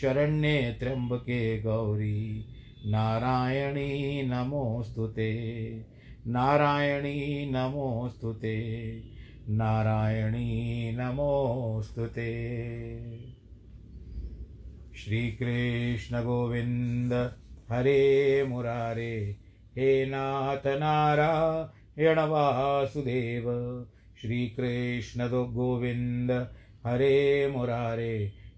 शरण्ये त्र्यम्बके गौरी। नारायणी नमोऽस्तु ते। नारायणी नमोऽस्तु ते। नारायणी नमोऽस्तु ते। श्रीकृष्णगोविन्द हरे मुरारे। हे नाथ नारायण वासुदेव। श्रीकृष्ण गोविन्द हरे मुरारे।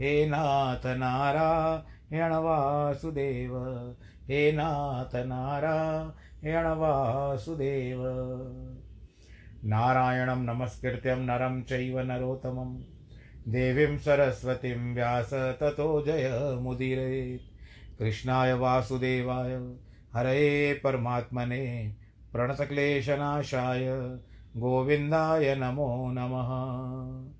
हे नाथ नारायण वासुदेव, हे नाथ नारायण वासुदेव। नारायणं नमस्कृत्यं नरं चैव नरोत्तमं। देवीं सरस्वतीं व्यास ततो जयमुदीरयेत् कृष्णाय वासुदेवाय हरये परमात्मने प्रणतक्लेशनाशाय, गोविन्दाय नमो नमः।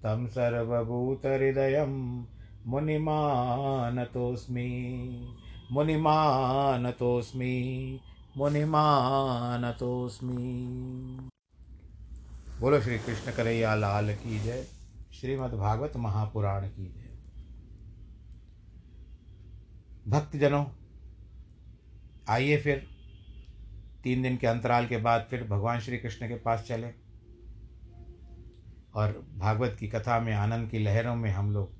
तं सर्वभूतहृदयं मुनिमानतोऽस्मि मुनिमानतोऽस्मि मुनिमानतोऽस्मि। बोलो श्री कृष्ण करैया लाल की जय। श्रीमद् भागवत महापुराण की जय। भक्तजनों, आइए फिर, तीन दिन के अंतराल के बाद फिर भगवान श्री कृष्ण के पास चले। और भागवत की कथा में, आनंद की लहरों में हम लोग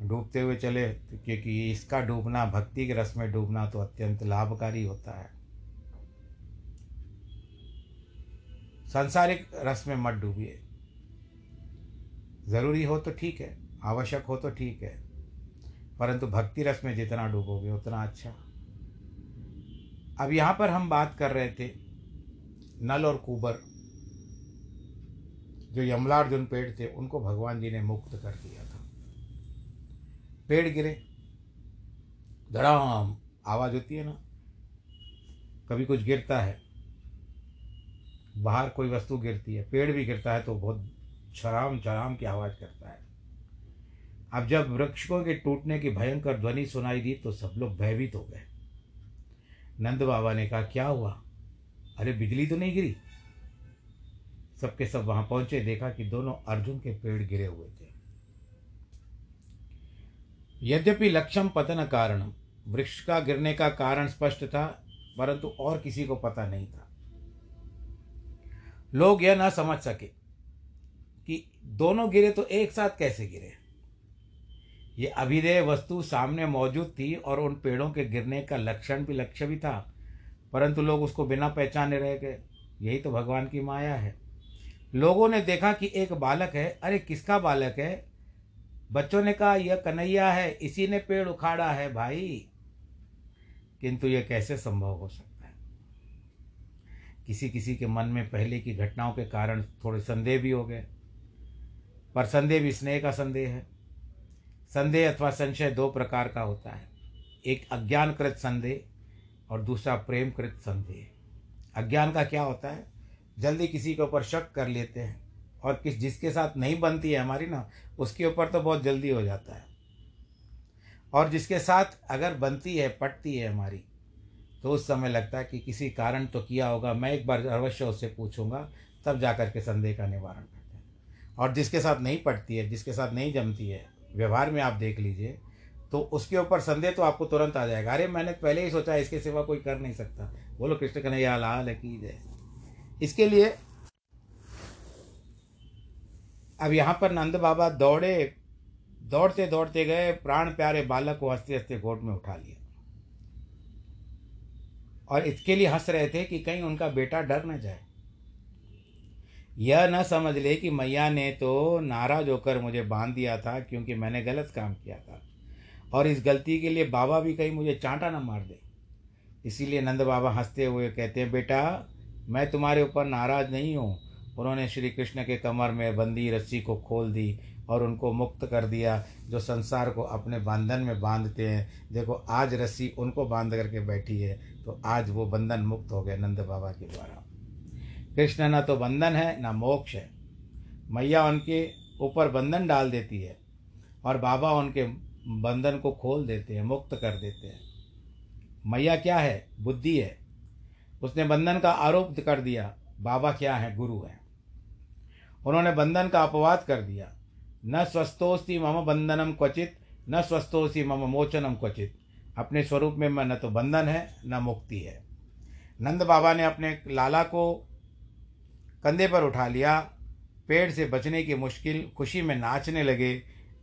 डूबते हुए चले तो क्योंकि इसका डूबना, भक्ति के रस में डूबना तो अत्यंत लाभकारी होता है। सांसारिक रस में मत डूबिए। ज़रूरी हो तो ठीक है, आवश्यक हो तो ठीक है, परंतु भक्ति रस में जितना डूबोगे, उतना अच्छा। अब यहाँ पर हम बात कर रहे थे, नल और कुबर। जो यमलार्जुन पेड़ थे, उनको भगवान जी ने मुक्त कर दिया था। पेड़ गिरे। धड़ाम! आवाज़ होती है ना? कभी कुछ गिरता है, बाहर कोई वस्तु गिरती है, पेड़ भी गिरता है तो बहुत छराम छराम की आवाज़ करता है। अब जब वृक्षों के टूटने की भयंकर ध्वनि सुनाई दी तो सब लोग भयभीत हो गए। नंद बाबा ने कहा, क्या हुआ? अरे बिजली तो नहीं गिरी? सबके सब वहाँ पहुँचे, देखा कि दोनों अर्जुन के पेड़ गिरे हुए थे। यद्यपि लक्षम पतन कारण वृक्ष का गिरने का कारण स्पष्ट था, परंतु और किसी को पता नहीं था। लोग यह ना समझ सके कि दोनों गिरे तो एक साथ कैसे गिरे। ये अभिधेय वस्तु सामने मौजूद थी और उन पेड़ों के गिरने का लक्षण भी लक्ष्य भी था, परंतु लोग उसको बिना पहचाने रह गए। यही तो भगवान की माया है। लोगों ने देखा कि एक बालक है। अरे, किसका बालक है? बच्चों ने कहा, यह कन्हैया है, इसी ने पेड़ उखाड़ा है भाई। किंतु यह कैसे संभव हो सकता है? किसी किसी के मन में पहले की घटनाओं के कारण थोड़े संदेह भी हो गए। पर संदेह भी स्नेह का संदेह है। संदेह अथवा संशय दो प्रकार का होता है। एक अज्ञानकृत संदेह और दूसरा प्रेमकृत संदेह। अज्ञान का क्या होता है? जल्दी किसी के ऊपर शक कर लेते हैं और किस जिसके साथ नहीं बनती है हमारी ना, उसके ऊपर तो बहुत जल्दी हो जाता है। और जिसके साथ अगर बनती है, पटती है हमारी तो उस समय लगता है कि किसी कारण तो किया होगा, मैं एक बार अवश्य उससे पूछूँगा, तब जा कर के संदेह का निवारण करते हैं। और जिसके साथ नहीं पटती है, जिसके साथ नहीं जमती है, व्यवहार में आप देख लीजिए तो उसके ऊपर संदेह तो आपको तुरंत आ जाएगा। अरे, मैंने पहले ही सोचा इसके सिवा कोई कर नहीं सकता। बोलो, कृष्ण कन्हैया, लाल की जय। इसके लिए अब यहाँ पर नंद बाबा दौड़े, दौड़ते दौड़ते गए, प्राण प्यारे बालक को हँसते हँसते गोट में उठा लिया। और इसके लिए हंस रहे थे कि कहीं उनका बेटा डर न जाए। यह न समझ ले कि मैया ने तो नाराज़ होकर मुझे बाँध दिया था क्योंकि मैंने गलत काम किया था। और इस गलती के लिए बाबा भी कहीं मुझे चांटा ना मार दे। इसीलिए नंद बाबा हँसते हुए कहते हैं, बेटा मैं तुम्हारे ऊपर नाराज़ नहीं हूँ। उन्होंने श्री कृष्ण के कमर में बंदी रस्सी को खोल दी और उनको मुक्त कर दिया, जो संसार को अपने बंधन में बांधते हैं। देखो, आज रस्सी उनको बाँध करके बैठी है तो आज वो बंधन मुक्त हो गए नंद बाबा के द्वारा। कृष्ण ना तो बंधन है, न मोक्ष है। मैया उनके ऊपर बंधन डाल देती है और बाबा उनके बंधन को खोल देते हैं, मुक्त कर देते हैं। मैया क्या है? बुद्धि है। उसने बंधन का आरोप कर दिया, बाबा क्या है, गुरु है। उन्होंने बंधन का अपवाद कर दिया। न स्वस्थोस्ति मम बंधनम क्वचित, न स्वस्थोस्ति मम मोचनम क्वचित। अपने स्वरूप में न तो बंधन है, न मुक्ति है। नंद बाबा ने अपने लाला को कंधे पर उठा लिया। पेड़ से बचने की मुश्किल, खुशी में नाचने लगे।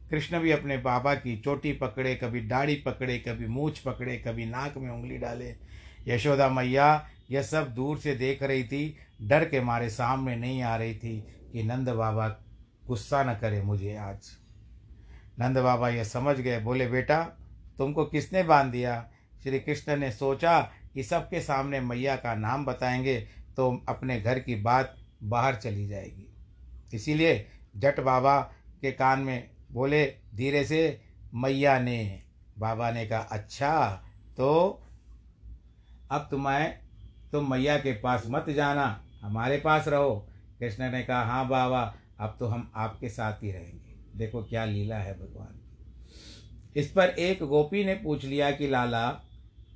कृष्ण भी अपने बाबा की चोटी पकड़े, कभी दाढ़ी पकड़े, कभी मूछ पकड़े, कभी नाक में उंगली डाले। यशोदा मैया यह सब दूर से देख रही थी। डर के मारे सामने नहीं आ रही थी कि नंद बाबा गुस्सा न करे मुझे आज। नंद बाबा यह समझ गए, बोले, बेटा, तुमको किसने बाँध दिया? श्री कृष्ण ने सोचा कि सबके सामने मैया का नाम बताएँगे तो अपने घर की बात बाहर चली जाएगी। इसीलिए जट बाबा के कान में बोले, धीरे से मैया ने, बाबा ने कहा अच्छा तो अब तुम्हें तुम मैया के पास मत जाना, हमारे पास रहो। कृष्ण ने कहा हाँ बाबा, अब तो हम आपके साथ ही रहेंगे। देखो क्या लीला है भगवान की। इस पर एक गोपी ने पूछ लिया कि, लाला,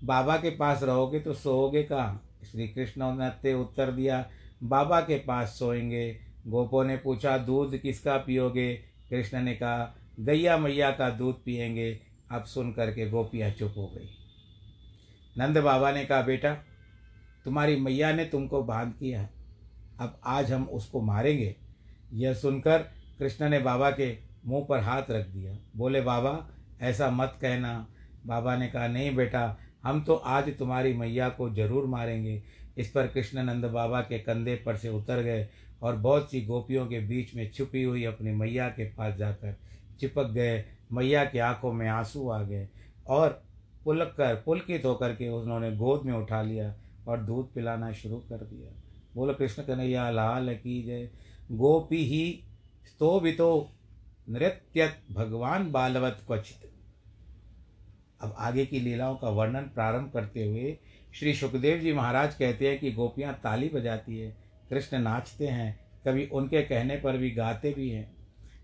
बाबा के पास रहोगे तो सोओगे कहाँ? श्री कृष्ण ने उत्तर दिया, बाबा के पास सोएँगे। गोपो ने पूछा, दूध किसका पियोगे? कृष्ण ने कहा, गैया मैया का दूध पियेंगे। अब सुन करके गोपियाँ चुप हो गई। नंद बाबा ने कहा, बेटा तुम्हारी मैया ने तुमको बाँध किया है। अब आज हम उसको मारेंगे। यह सुनकर कृष्ण ने बाबा के मुँह पर हाथ रख दिया। बोले, बाबा, ऐसा मत कहना। बाबा ने कहा, नहीं बेटा, हम तो आज तुम्हारी मैया को ज़रूर मारेंगे। इस पर कृष्णानंद बाबा के कंधे पर से उतर गए और बहुत सी गोपियों के बीच में छुपी हुई अपनी मैया के पास जाकर चिपक गए। मैया की आँखों में आँसू आ गए और पुलक कर, पुलकित होकर के उन्होंने गोद में उठा लिया। और दूध पिलाना शुरू कर दिया। बोलो, कृष्ण कन्हैया, लाल की जय। गोपी ही स्तो भी तो नृत्य भगवान बालवत क्वचित। अब आगे की लीलाओं का वर्णन प्रारंभ करते हुए श्री सुखदेव जी महाराज कहते हैं कि गोपियाँ ताली बजाती है, कृष्ण नाचते हैं, कभी उनके कहने पर भी गाते भी हैं।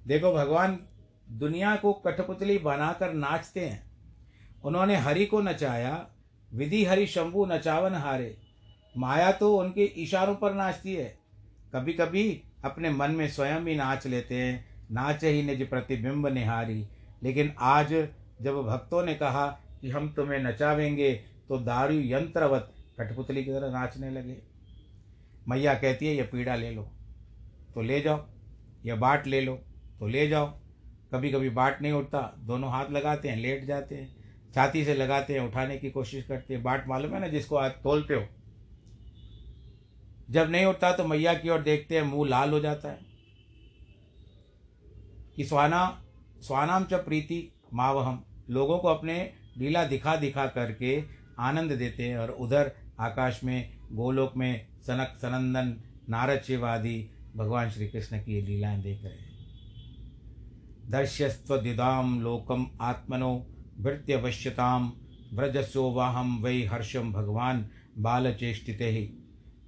देखो, भगवान दुनिया को कठपुतली बनाकर नाचते हैं। उन्होंने हरि को नचाया विधि हरि शंभु नचावन हारे। माया तो उनके इशारों पर नाचती है। कभी कभी अपने मन में स्वयं ही नाच लेते हैं। नाच ही निज प्रतिबिंब निहारी। लेकिन आज जब भक्तों ने कहा कि हम तुम्हें नचावेंगे तो दारू यंत्रवत कठपुतली की तरह नाचने लगे। मैया कहती है यह पीड़ा ले लो तो ले जाओ। या बाट ले लो तो ले जाओ। कभी कभी बाट नहीं उठता। दोनों हाथ लगाते हैं, लेट जाते हैं। छाती से लगाते हैं, उठाने की कोशिश करते हैं। बाट मालूम है ना जिसको आज तोलते हो? जब नहीं उठता तो मैया की ओर देखते हैं, मुँह लाल हो जाता है। कि स्वाना, स्वानाम च प्रीति मावहम। लोगों को अपने लीला दिखा दिखा करके आनंद देते हैं और उधर आकाश में, गोलोक में सनक, सनंदन, नारद शिव आदि भगवान श्री कृष्ण की लीलाएँ देख रहे हैं। दर्श्यस्वदिदाम लोकम आत्मनो भृत्यवश्यताम व्रजसो वाहम वही हर्षम भगवान बाल चेष्टित ही।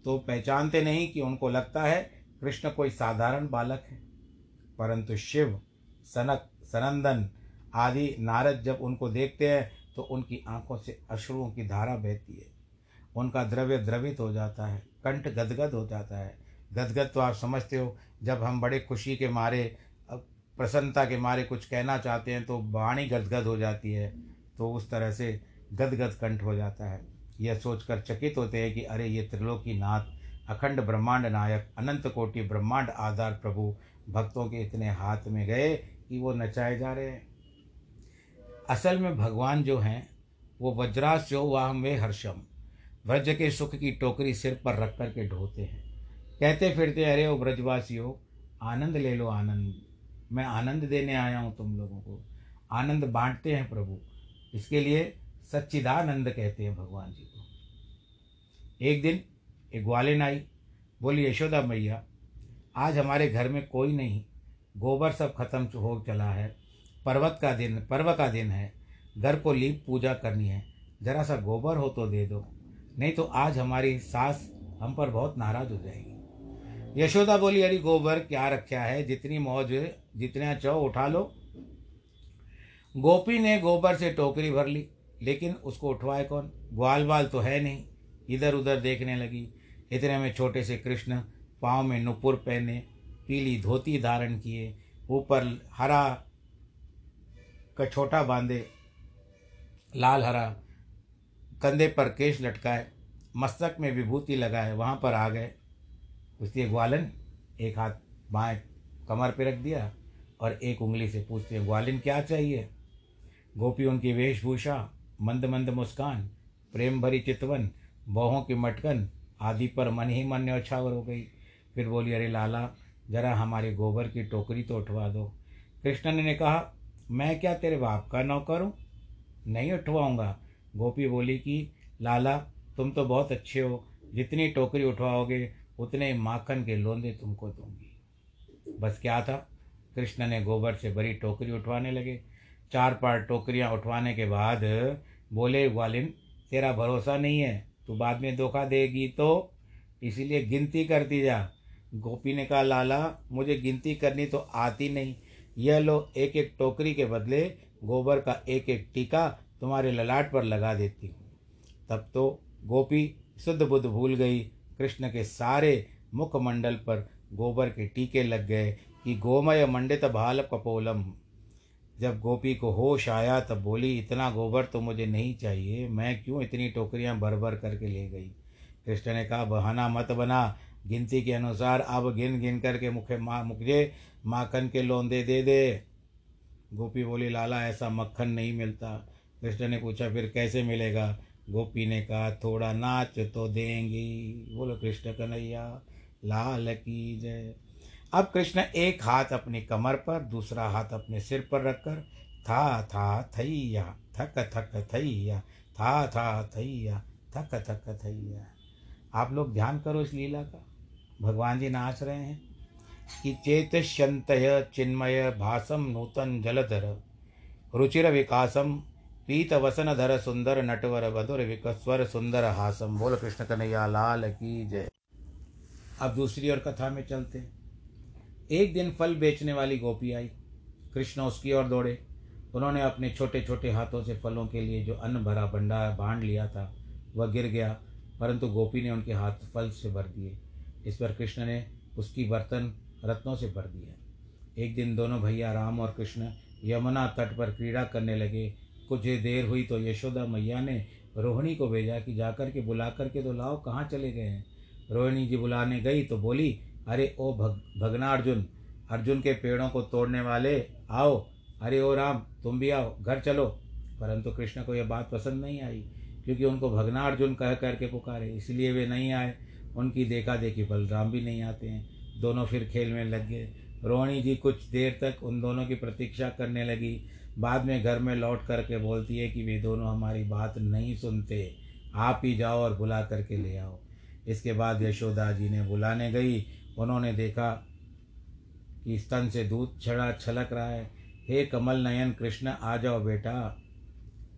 तो पहचानते नहीं कि उनको लगता है कृष्ण कोई साधारण बालक है। परंतु शिव, सनक, सनंदन आदि नारद जब उनको देखते हैं तो उनकी आँखों से अश्रुओं की धारा बहती है। उनका द्रव्य द्रवित हो जाता है, कंठ गदगद हो जाता है। गदगद तो आप समझते हो, जब हम बड़े खुशी के मारे प्रसन्नता के मारे कुछ कहना चाहते हैं तो वाणी गदगद हो जाती है तो उस तरह से गदगद कंठ हो जाता है। यह सोचकर चकित होते हैं कि अरे, ये त्रिलोकी नाथ, अखंड ब्रह्मांड नायक, अनंत कोटि ब्रह्मांड आधार प्रभु, भक्तों के इतने हाथ में गए कि वो नचाए जा रहे हैं। असल में भगवान जो हैं, वो वज्रास्यो वाह में हर्षम, व्रज के सुख की टोकरी सिर पर रख कर के ढोते हैं। कहते फिरते अरे, ओ ब्रजवासियों, आनंद ले लो, आनंद। मैं आनंद देने आया हूँ तुम लोगों को। आनंद बांटते हैं प्रभु। इसके लिए सच्चिदानंद कहते हैं भगवान जी को। एक दिन एक ग्वालिन आई, बोली, यशोदा मैया, आज हमारे घर में कोई नहीं। गोबर सब खत्म हो चला है। पर्वत का दिन, पर्व का दिन है। घर को लीप पूजा करनी है। जरा सा गोबर हो तो दे दो। नहीं तो आज हमारी सास हम पर बहुत नाराज़ हो जाएगी। यशोदा बोली, अरे गोबर क्या रखा है? जितनी मौज जितने चौ उठा लो। गोपी ने गोबर से टोकरी भर ली, लेकिन उसको उठवाए कौन? ग्वाल बाल तो है नहीं। इधर उधर देखने लगी। इतने में छोटे से कृष्ण पाँव में नुपुर पहने, पीली धोती धारण किए, ऊपर हरा कछोटा बांधे, लाल हरा कंधे पर केश लटकाए, मस्तक में विभूति लगाए, वहाँ पर आ गए। उसके ग्वालन एक हाथ बाएँ कमर पे रख दिया। और एक उंगली से पूछते हैं, ग्वालिन क्या चाहिए? गोपी उनकी वेशभूषा, मंद मंद मुस्कान, प्रेम भरी चितवन, बहों की मटकन आदि पर मन ही मन न्यौछावर हो गई। फिर बोली, अरे लाला, जरा हमारे गोबर की टोकरी तो उठवा दो। कृष्ण ने कहा, मैं क्या तेरे बाप का नौकर हूँ? नहीं उठवाऊँगा। गोपी बोली कि, लाला, तुम तो बहुत अच्छे हो। जितनी टोकरी उठवाओगे, उतने माखन के लोंदे तुमको दूँगी। बस क्या था? कृष्ण ने गोबर से भरी टोकरी उठवाने लगे। चार पार टोकरियाँ उठवाने के बाद बोले ग्वालिन तेरा भरोसा नहीं है। तू बाद में धोखा देगी तो? इसीलिए गिनती करती जा। गोपी ने कहा, लाला, मुझे गिनती करनी तो आती नहीं। यह लो एक एक टोकरी के बदले गोबर का एक एक टीका तुम्हारे ललाट पर लगा देती हूँ। तब तो गोपी शुद्ध बुद्ध भूल गई। कृष्ण के सारे मुखमंडल पर गोबर के टीके लग गए। कि गोमय मंडित भाल कपोलम जब गोपी को होश आया, तब बोली, इतना गोबर तो मुझे नहीं चाहिए, मैं क्यों इतनी टोकरियाँ भर भर करके ले गई? कृष्ण ने कहा, बहाना मत बना, गिनती के अनुसार अब गिन गिन करके मुखे माँ, मुझे माखन के लौंदे दे दे। गोपी बोली, लाला, ऐसा मक्खन नहीं मिलता। कृष्ण ने पूछा, फिर कैसे मिलेगा? गोपी ने कहा, थोड़ा नाच तो देंगी। बोलो, कृष्ण कन्हैया, लाल की जय। अब कृष्ण एक हाथ अपनी कमर पर, दूसरा हाथ अपने सिर पर रखकर, था था, थैया, थक थक, थैया, था था, थैया, थक थक, थैया। आप लोग ध्यान करो इस लीला का। भगवान जी नाच रहे हैं। कि चेत शंतय चिन्मय भासम नूतन जलधर, रुचिर विकासम, पीत वसन धर सुंदर, नटवर बधुर विकस्वर सुंदर हासम। बोल कृष्ण कन्हैया, लाल की जय। अब दूसरी और कथा में चलते एक दिन फल बेचने वाली गोपी आई, कृष्ण उसकी ओर दौड़े। उन्होंने अपने छोटे छोटे हाथों से फलों के लिए जो अन्न भरा भंडार बाँध लिया था, वह गिर गया, परंतु गोपी ने उनके हाथ फल से भर दिए। इस पर कृष्ण ने उसकी बर्तन रत्नों से भर दिया एक दिन दोनों भैया राम और कृष्ण यमुना तट पर क्रीड़ा करने लगे। कुछ देर हुई तो यशोदा मैया ने रोहिणी को भेजा कि जाकर के बुला करके तो लाओ, कहाँ चले गए हैं? रोहिणी जी बुलाने गई तो बोली अरे ओ भग, भगना अर्जुन अर्जुन के पेड़ों को तोड़ने वाले, आओ। अरे ओ राम, तुम भी आओ, घर चलो। परंतु कृष्ण को यह बात पसंद नहीं आई, क्योंकि उनको भगना अर्जुन कह कर के पुकारे, इसलिए वे नहीं आए। उनकी देखा देखी बलराम भी नहीं आते हैं। दोनों फिर खेल में लग गए। रोहिणी जी कुछ देर तक उन दोनों की प्रतीक्षा करने लगी। बाद में घर में लौट करके बोलती है कि वे दोनों हमारी बात नहीं सुनते। आप ही जाओ और बुला करके ले आओ। इसके बाद यशोदा जी ने बुलाने गई। उन्होंने देखा कि स्तन से दूध छड़ा छलक रहा है। हे कमल नयन, कृष्ण आ जाओ बेटा।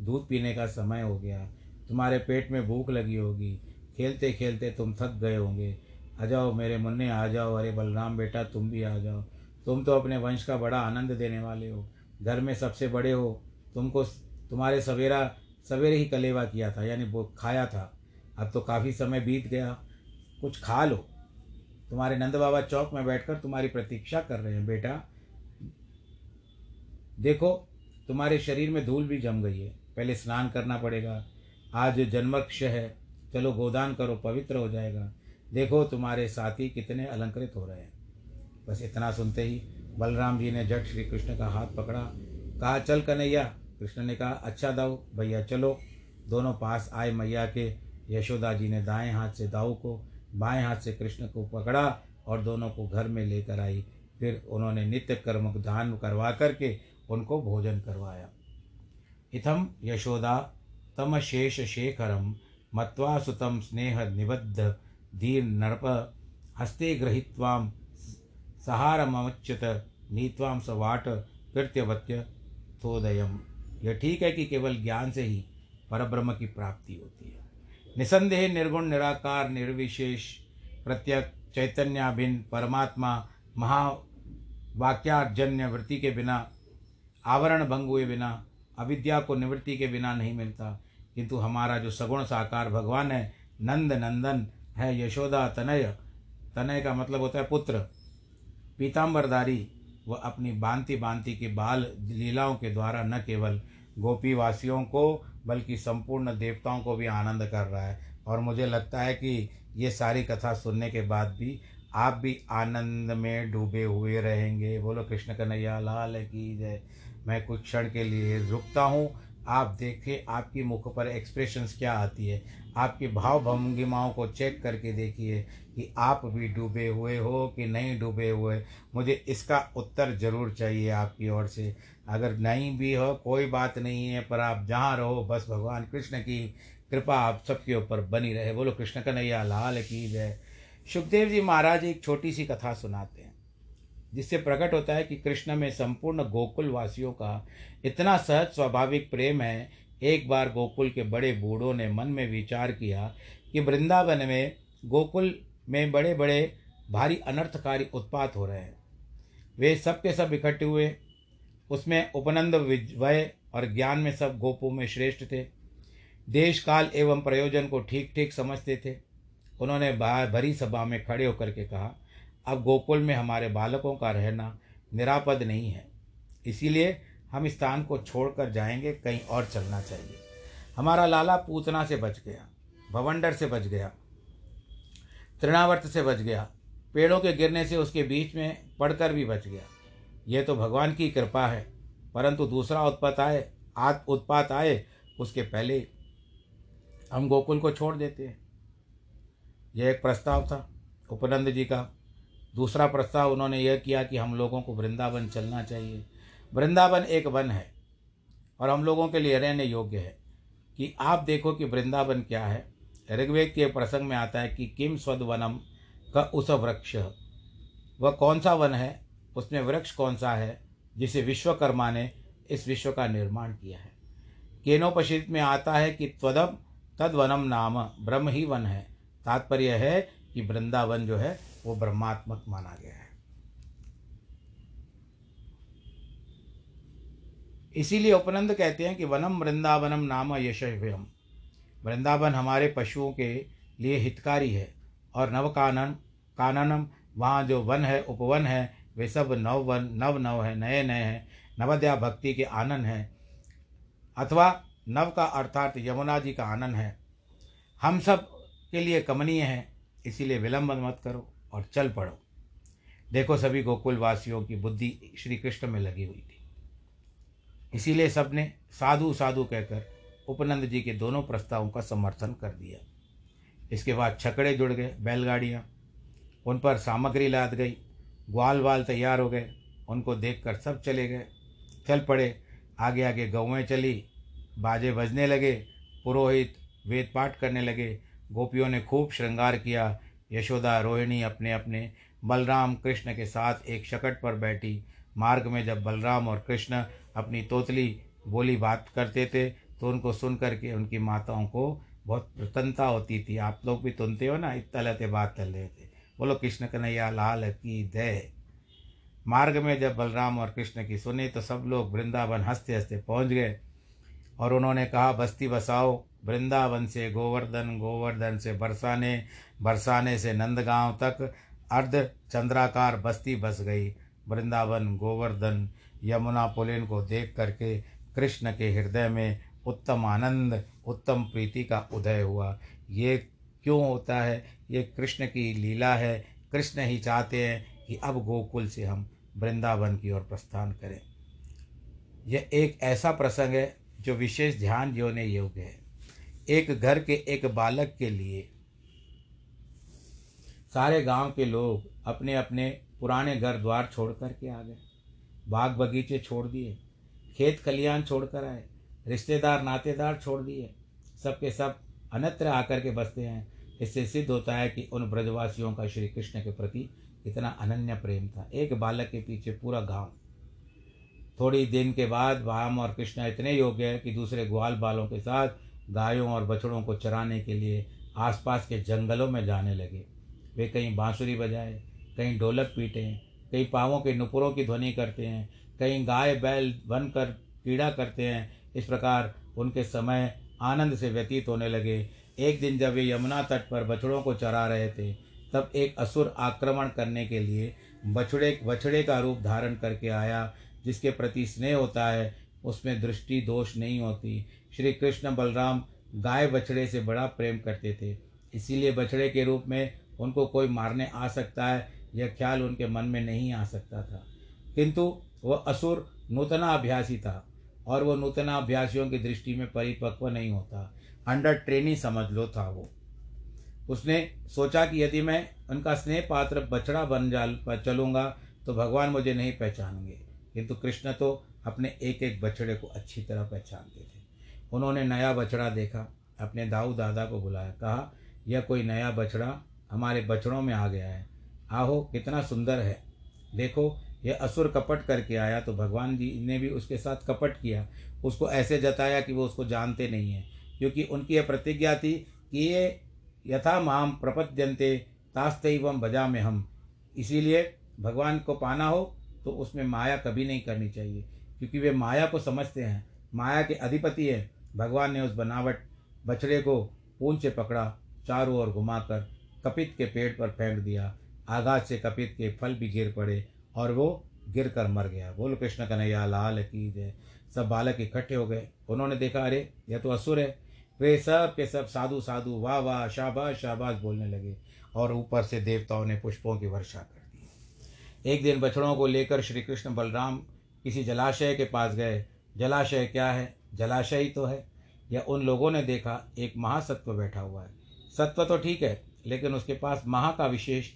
दूध पीने का समय हो गया। तुम्हारे पेट में भूख लगी होगी। खेलते खेलते तुम थक गए होंगे। आ जाओ मेरे मुन्ने, आ जाओ। अरे बलराम बेटा, तुम भी आ जाओ। तुम तो अपने वंश का बड़ा आनंद देने वाले हो। घर में सबसे बड़े हो। तुमको तुम्हारे सवेरा, सवेरे ही कलेवा किया था, यानी वो खाया था। अब तो काफ़ी समय बीत गया। कुछ खा लो। तुम्हारे नंद बाबा चौक में बैठकर तुम्हारी प्रतीक्षा कर रहे हैं, बेटा। देखो, तुम्हारे शरीर में धूल भी जम गई है। पहले स्नान करना पड़ेगा। आज जन्मक्ष है। चलो गोदान करो, पवित्र हो जाएगा। देखो, तुम्हारे साथी कितने अलंकृत हो रहे हैं। बस इतना सुनते ही बलराम जी ने जट श्री कृष्ण का हाथ पकड़ा। कहा, चल कन्हैया। कृष्ण ने कहा अच्छा दाऊ, भैया, चलो। दोनों पास आए मैया के। यशोदा जी ने दाएँ हाथ से दाऊ को बाएँ हाथ से कृष्ण को पकड़ा और दोनों को घर में लेकर आई। फिर उन्होंने नित्य कर्म दान करवा करके उनको भोजन करवाया। इथम यशोदा तम शेष शेखरम मत्वा सुतम स्नेह निबद्ध धीर नृप हस्ते गृहीत्वाम सहारमच्युत नीत्वाम सवाट कृत्यवत्य थोदयम यह ठीक है कि केवल ज्ञान से ही परब्रह्म की प्राप्ति होती है। निसंदेह, निर्गुण, निराकार, निर्विशेष प्रत्यक चैतन्याभिन्न, परमात्मा महावाक्याजन्य वृत्ति के बिना, आवरण भंग हुए बिना, अविद्या को निवृत्ति के बिना नहीं मिलता। किंतु हमारा जो सगुण साकार भगवान है, नंद नंदन है, यशोदा तनय। तनय का मतलब होता है पुत्र। पीताम्बरधारी वह अपनी बांति बांति के बाल लीलाओं के द्वारा न केवल गोपीवासियों को बल्कि संपूर्ण देवताओं को भी आनंद कर रहा है। और मुझे लगता है कि ये सारी कथा सुनने के बाद भी आप भी आनंद में डूबे हुए रहेंगे। बोलो कृष्ण कन्हैया लाल की जय। मैं कुछ क्षण के लिए रुकता हूँ। आप देखें, आपकी मुख पर एक्सप्रेशंस क्या आती है। आपकी भाव भंगिमाओं को चेक करके देखिए कि आप भी डूबे हुए हो कि नहीं डूबे हुए। मुझे इसका उत्तर ज़रूर चाहिए आपकी ओर से। अगर नहीं भी हो, कोई बात नहीं है, पर आप जहाँ रहो, बस भगवान कृष्ण की कृपा आप सबके ऊपर बनी रहे। बोलो, कृष्ण कन्हैया, लाल की जय। सुखदेव जी महाराज एक छोटी सी कथा सुनाते हैं, जिससे प्रकट होता है कि कृष्ण में संपूर्ण गोकुल वासियों का इतना सहज स्वाभाविक प्रेम है। एक बार गोकुल के बड़े बूढ़ों ने मन में विचार किया कि वृंदावन में, गोकुल में बड़े बड़े भारी अनर्थकारी उत्पात हो रहे हैं। वे सब के सब इकट्ठे हुए उसमें उपनंद विजय और ज्ञान में सब गोपों में श्रेष्ठ थे। देश काल एवं प्रयोजन को ठीक ठीक समझते थे। उन्होंने भरी सभा में खड़े होकर के कहा, अब गोकुल में हमारे बालकों का रहना निरापद नहीं है। इसीलिए हम स्थान को छोड़कर जाएँगे, कहीं और चलना चाहिए। हमारा लाला पूतना से बच गया, भवंडर से बच गया, तृणावर्त से बच गया, पेड़ों के गिरने से उसके बीच में पड़कर भी बच गया। यह तो भगवान की कृपा है। परंतु दूसरा उत्पात आए, आत उत्पात आए, उसके पहले हम गोकुल को छोड़ देते हैं। यह एक प्रस्ताव था उपनंद जी का। दूसरा प्रस्ताव उन्होंने यह किया कि हम लोगों को वृंदावन चलना चाहिए। वृंदावन एक वन है और हम लोगों के लिए रहने योग्य है कि आप देखो कि वृंदावन क्या है। ऋग्वेद के प्रसंग में आता है कि किम स्वद वनम का उस वृक्ष। वह कौन सा वन है? उसमें वृक्ष कौन सा है, जिसे विश्वकर्मा ने इस विश्व का निर्माण किया है। केनोपशित में आता है कि त्वदम, तदवनम नाम ब्रह्म ही वन है। तात्पर्य है कि वृंदावन जो है, वो ब्रह्मात्मक माना गया है। इसीलिए उपनंद कहते हैं कि वनम वृंदावनम नाम यशव्यम वृंदावन हमारे पशुओं के लिए हितकारी है, और नवकानन, काननम, वहाँ जो वन है, उपवन है वे सब नव वन, नव नव है, नए नए हैं, नवद्या भक्ति के आनंद हैं। अथवा नव का अर्थात यमुना जी का आनंद है। हम सब के लिए कमनीय है, इसीलिए विलंब मत करो और चल पड़ो। देखो सभी गोकुल वासियों की बुद्धि श्री कृष्ण में लगी हुई थी। इसीलिए सबने साधु साधु कहकर उपनंद जी के दोनों प्रस्तावों का समर्थन कर दिया। इसके बाद छकड़े जुड़ गए, बैलगाड़ियाँ, उन पर सामग्री लाद गई ग्वाल वाल तैयार हो गए। उनको देखकर सब चले गए। चल पड़े। आगे आगे गौएँ चली। बाजे बजने लगे। पुरोहित वेद पाठ करने लगे। गोपियों ने खूब श्रृंगार किया। यशोदा रोहिणी अपने अपने बलराम कृष्ण के साथ एक शकट पर बैठी। मार्ग में जब बलराम और कृष्ण अपनी तोतली बोली बात करते थे तो उनको सुन करके उनकी माताओं को बहुत प्रसन्नता होती थी। आप लोग भी सुनते हो ना? इतना लेते बात कर रहे थे बोलो, कृष्ण कन्हैया, लाल की दय मार्ग में जब बलराम और कृष्ण की सुनी तो सब लोग वृंदावन हँसते हँसते पहुँच गए। और उन्होंने कहा, बस्ती बसाओ। वृंदावन से गोवर्धन गोवर्धन से बरसाने बरसाने से नंदगांव तक अर्ध चंद्राकार बस्ती बस गई। वृंदावन, गोवर्धन, यमुना पुलिन को देख करके कृष्ण के हृदय में उत्तम आनंद, उत्तम प्रीति का उदय हुआ। ये क्यों होता है? ये कृष्ण की लीला है। कृष्ण ही चाहते हैं कि अब गोकुल से हम वृंदावन की ओर प्रस्थान करें। यह एक ऐसा प्रसंग है जो विशेष ध्यान जोने योग्य है। एक घर के एक बालक के लिए सारे गाँव के लोग अपने अपने पुराने घर द्वार छोड़ कर के आ गए। बाग बगीचे छोड़ दिए। खेत खलियान छोड़ कर आए। रिश्तेदार, नातेदार छोड़ दिए। सबके सब अन्यत्र आकर के बसते हैं। इससे सिद्ध होता है कि उन ब्रजवासियों का श्री कृष्ण के प्रति कितना अनन्य प्रेम था। एक बालक के पीछे पूरा गाँव। थोड़ी दिन के बाद राम और कृष्ण इतने योग्य है कि दूसरे ग्वाल बालों के साथ गायों और बछड़ों को चराने के लिए आसपास के जंगलों में जाने लगे। वे कहीं बांसुरी बजाए, कहीं ढोलक पीटें, कहीं पाँवों के नुपुरों की ध्वनि करते हैं, कहीं गाय बैल बन कर पीड़ा करते हैं। इस प्रकार उनके समय आनंद से व्यतीत होने लगे। एक दिन जब वे यमुना तट पर बछड़ों को चरा रहे थे, तब एक असुर आक्रमण करने के लिए बछड़े बछड़े का रूप धारण करके आया, जिसके प्रति स्नेह होता है, उसमें दृष्टि दोष नहीं होती। श्री कृष्ण बलराम गाय बछड़े से बड़ा प्रेम करते थे। इसीलिए बछड़े के रूप में उनको कोई मारने आ सकता है, यह ख्याल उनके मन में नहीं आ सकता था। किंतु वह असुर नूतनाभ्यासी था, और वह नूतनाभ्यासियों की दृष्टि में परिपक्व नहीं होता। अंडर ट्रेनिंग समझ लो था वो। उसने सोचा कि यदि मैं उनका स्नेह पात्र बछड़ा बन जा चलूँगा तो भगवान मुझे नहीं पहचानेंगे। किंतु कृष्ण तो अपने एक एक बछड़े को अच्छी तरह पहचानते थे। उन्होंने नया बछड़ा देखा, अपने दाऊ दादा को बुलाया, कहा, यह कोई नया बछड़ा हमारे बछड़ों में आ गया है। आहो, कितना सुंदर है। देखो, यह असुर कपट करके आया तो भगवान जी ने भी उसके साथ कपट किया। उसको ऐसे जताया कि वो उसको जानते नहीं हैं। क्योंकि उनकी यह प्रतिज्ञा थी कि ये यथा माम प्रपद्यंते तास्तम बजा में हम। इसीलिए भगवान को पाना हो तो उसमें माया कभी नहीं करनी चाहिए, क्योंकि वे माया को समझते हैं। माया के अधिपति है। भगवान ने उस बनावट बछड़े को पूंछ से पकड़ा, चारों ओर घुमाकर कपित के पेड़ पर फेंक दिया। आघात से कपित के फल भी गिर पड़े और वो गिर कर मर गया। बोलो, कृष्ण कन्हैया, लाल की जय। सब बालक इकट्ठे हो गए। उन्होंने देखा, अरे, यह तो असुर है। वे सब के सब साधु साधु, वाह वाह, शाबाश शाबाश बोलने लगे और ऊपर से देवताओं ने पुष्पों की वर्षा कर दी। एक दिन बछड़ों को लेकर श्री कृष्ण बलराम किसी जलाशय के पास गए। जलाशय क्या है? जलाशय ही तो है। या उन लोगों ने देखा, एक महासत्व बैठा हुआ है। सत्व तो ठीक है, लेकिन उसके पास महा का विशेष,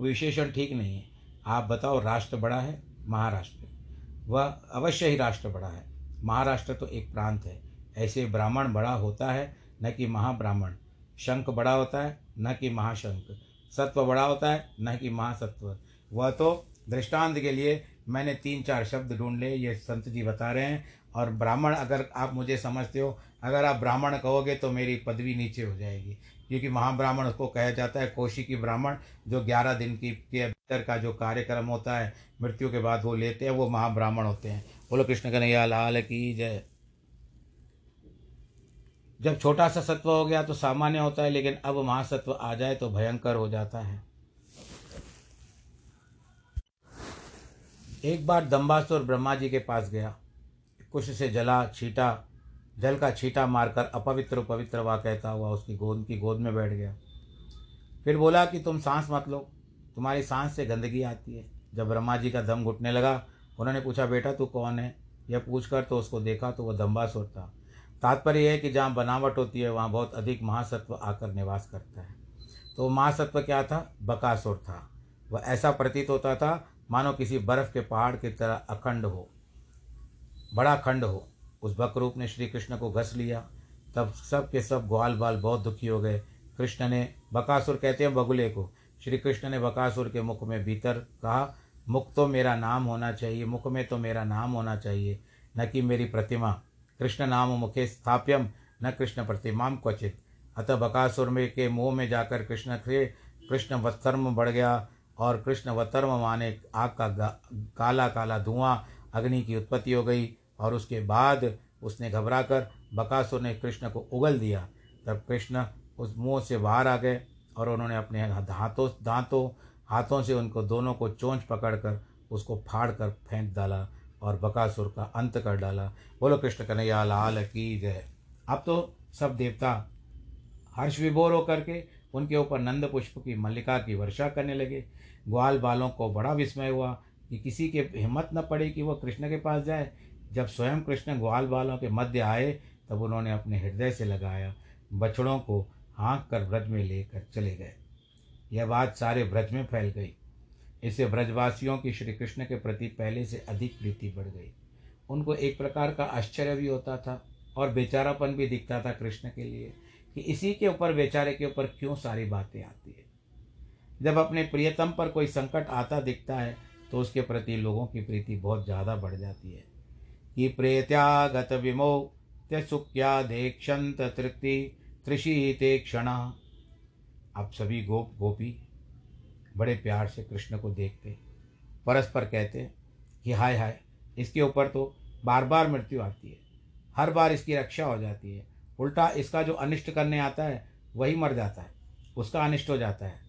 विशेषण ठीक नहीं है। आप बताओ, राष्ट्र बड़ा है? महाराष्ट्र। वह अवश्य ही राष्ट्र बड़ा है। महाराष्ट्र तो एक प्रांत है। ऐसे ब्राह्मण बड़ा होता है, न कि महाब्राह्मण। शंख बड़ा होता है, न कि महाशंख। सत्व बड़ा होता है, न कि महासत्व। वह तो दृष्टांत के लिए मैंने तीन चार शब्द ढूंढ ले ये संत जी बता रहे हैं। और ब्राह्मण, अगर आप मुझे समझते हो, अगर आप ब्राह्मण कहोगे तो मेरी पदवी नीचे हो जाएगी। क्योंकि महाब्राह्मण उसको कहा जाता है कोशी की ब्राह्मण, जो ग्यारह दिन की, के भीतर का जो कार्यक्रम होता है, मृत्यु के बाद वो लेते हैं, वो महाब्राह्मण होते हैं। बोलो, कृष्ण कन्हैया, लाल की जय। जब छोटा सा सत्व हो गया तो सामान्य होता है, लेकिन अब महासत्व आ जाए तो भयंकर हो जाता है। एक बार दम्बासुर ब्रह्मा जी के पास गया। कुश से जला, छीटा, जल का छीटा मारकर अपवित्र, पवित्र वा कहता हुआ उसकी गोद, की गोद में बैठ गया। फिर बोला कि तुम सांस मत लो, तुम्हारी सांस से गंदगी आती है। जब ब्रह्मा जी का दम घुटने लगा, उन्होंने पूछा, बेटा तू कौन है? यह पूछकर तो उसको देखा तो वह दम्बासुर था। तात्पर्य है कि जहाँ बनावट होती है, वहाँ बहुत अधिक महासत्व आकर निवास करता है। तो महासत्व क्या था? बकासुर था। वह ऐसा प्रतीत होता था, मानो किसी बर्फ़ के पहाड़ की तरह अखंड हो, बड़ा खंड हो। उस बकरूप ने श्री कृष्ण को घस लिया। तब सब के सब ग्वाल बाल बहुत दुखी हो गए। कृष्ण ने बकासुर कहते हैं, बगुले को। श्री कृष्ण ने बकासुर के मुख में भीतर कहा, मुख तो मेरा नाम होना चाहिए, मुख में तो मेरा नाम होना चाहिए, न कि मेरी प्रतिमा। कृष्ण नाम मुखे स्थाप्यम न कृष्ण प्रतिमाम क्वचित। अतः बकासुर में के मुँह में जाकर कृष्ण से कृष्ण वत्सर्म बढ़ गया और कृष्ण वतर्म माने आग का काला काला धुआँ, अग्नि की उत्पत्ति हो गई और उसके बाद उसने घबरा कर बकासुर ने कृष्ण को उगल दिया। तब कृष्ण उस मुँह से बाहर आ गए और उन्होंने अपने हाथों, दांतों, हाथों से उनको दोनों को चोंच पकड़कर उसको फाड़ कर फेंक डाला। और बकासुर का अंत कर डाला। बोलो, कृष्ण कन्हैया, लाल की जय। अब तो सब देवता हर्ष विभोर होकर के उनके ऊपर नंद पुष्प की मल्लिका की वर्षा करने लगे। ग्वाल बालों को बड़ा विस्मय हुआ कि किसी के हिम्मत न पड़े कि वह कृष्ण के पास जाए। जब स्वयं कृष्ण ग्वाल बालों के मध्य आए, तब उन्होंने अपने हृदय से लगाया। बछड़ों को हाँक कर व्रज में लेकर चले गए। यह बात सारे व्रज में फैल गई। इससे ब्रजवासियों की श्री कृष्ण के प्रति पहले से अधिक प्रीति बढ़ गई। उनको एक प्रकार का आश्चर्य भी होता था और बेचारापन भी दिखता था कृष्ण के लिए कि इसी के ऊपर, बेचारे के ऊपर क्यों सारी बातें आती है? जब अपने प्रियतम पर कोई संकट आता दिखता है तो उसके प्रति लोगों की प्रीति बहुत ज़्यादा बढ़ जाती है। कि प्रेत्यागत विमो त्यसुक्या देक्षंत तृप्ति त्रिशीते क्षण। आप सभी गोप गोपी बड़े प्यार से कृष्ण को देखते, परस्पर कहते कि हाय हाय, इसके ऊपर तो बार बार मृत्यु आती है। हर बार इसकी रक्षा हो जाती है। उल्टा इसका जो अनिष्ट करने आता है, वही मर जाता है। उसका अनिष्ट हो जाता है।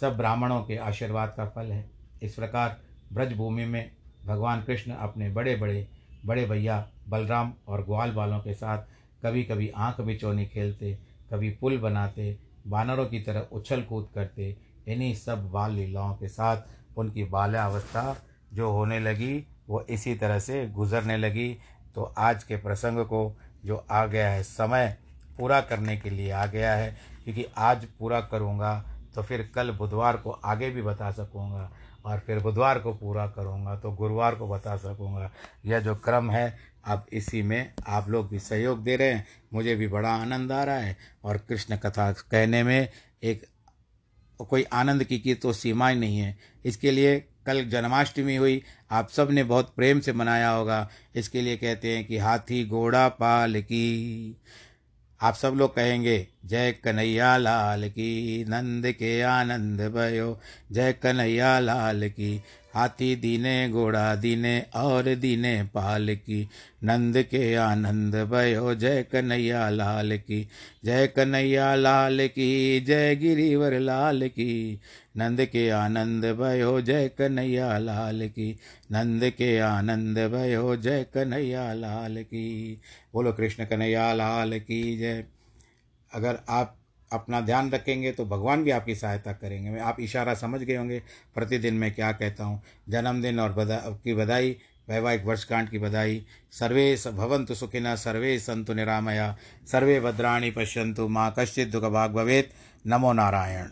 सब ब्राह्मणों के आशीर्वाद का फल है। इस प्रकार ब्रजभूमि में भगवान कृष्ण अपने बड़े बड़े बड़े भैया बलराम और ग्वाल बालों के साथ कभी कभी आँख बिचौनी खेलते, कभी पुल बनाते, बानरों की तरह उछल कूद करते इन्हीं सब बाल लीलाओं के साथ उनकी बाल्यावस्था जो होने लगी, वो इसी तरह से गुजरने लगी। तो आज के प्रसंग को जो आ गया है, समय पूरा करने के लिए आ गया है, क्योंकि आज पूरा करूँगा तो फिर कल बुधवार को आगे भी बता सकूँगा और फिर बुधवार को पूरा करूँगा तो गुरुवार को बता सकूँगा। यह जो क्रम है, अब इसी में आप लोग भी सहयोग दे रहे हैं। मुझे भी बड़ा आनंद आ रहा है और कृष्ण कथा कहने में एक कोई आनंद की की तो सीमा ही नहीं है। इसके लिए कल जन्माष्टमी हुई, आप सबने बहुत प्रेम से मनाया होगा। इसके लिए कहते हैं कि हाथी घोड़ा पाल की। आप सब लोग कहेंगे, जय कन्हैया लाल की, नंद के आनंद भयो, जय कन्हैया लाल की। हाथी दीने, घोड़ा दीने और दीने पाल की। नंद के आनंद भयो जय कन्हैया लाल की। जय कन्हैया लाल की, जय गिरिवर लाल की। नंद के आनंद भयो जय कन्हैया लाल की। नंद के आनंद भयो जय कन्हैया लाल की। बोलो कृष्ण कन्हैया लाल की जय। अगर आप अपना ध्यान रखेंगे तो भगवान भी आपकी सहायता करेंगे। मैं आप इशारा समझ गए होंगे, प्रतिदिन मैं क्या कहता हूँ। जन्मदिन और बधा की बधाई, वैवाहिक वर्षकांड की बधाई। सर्वे भवंत सुखिन सर्वे संतु निरामया। सर्वे भद्राणी पश्यंतु माँ कश्चित दुख भाग भवेत। नमो नारायण।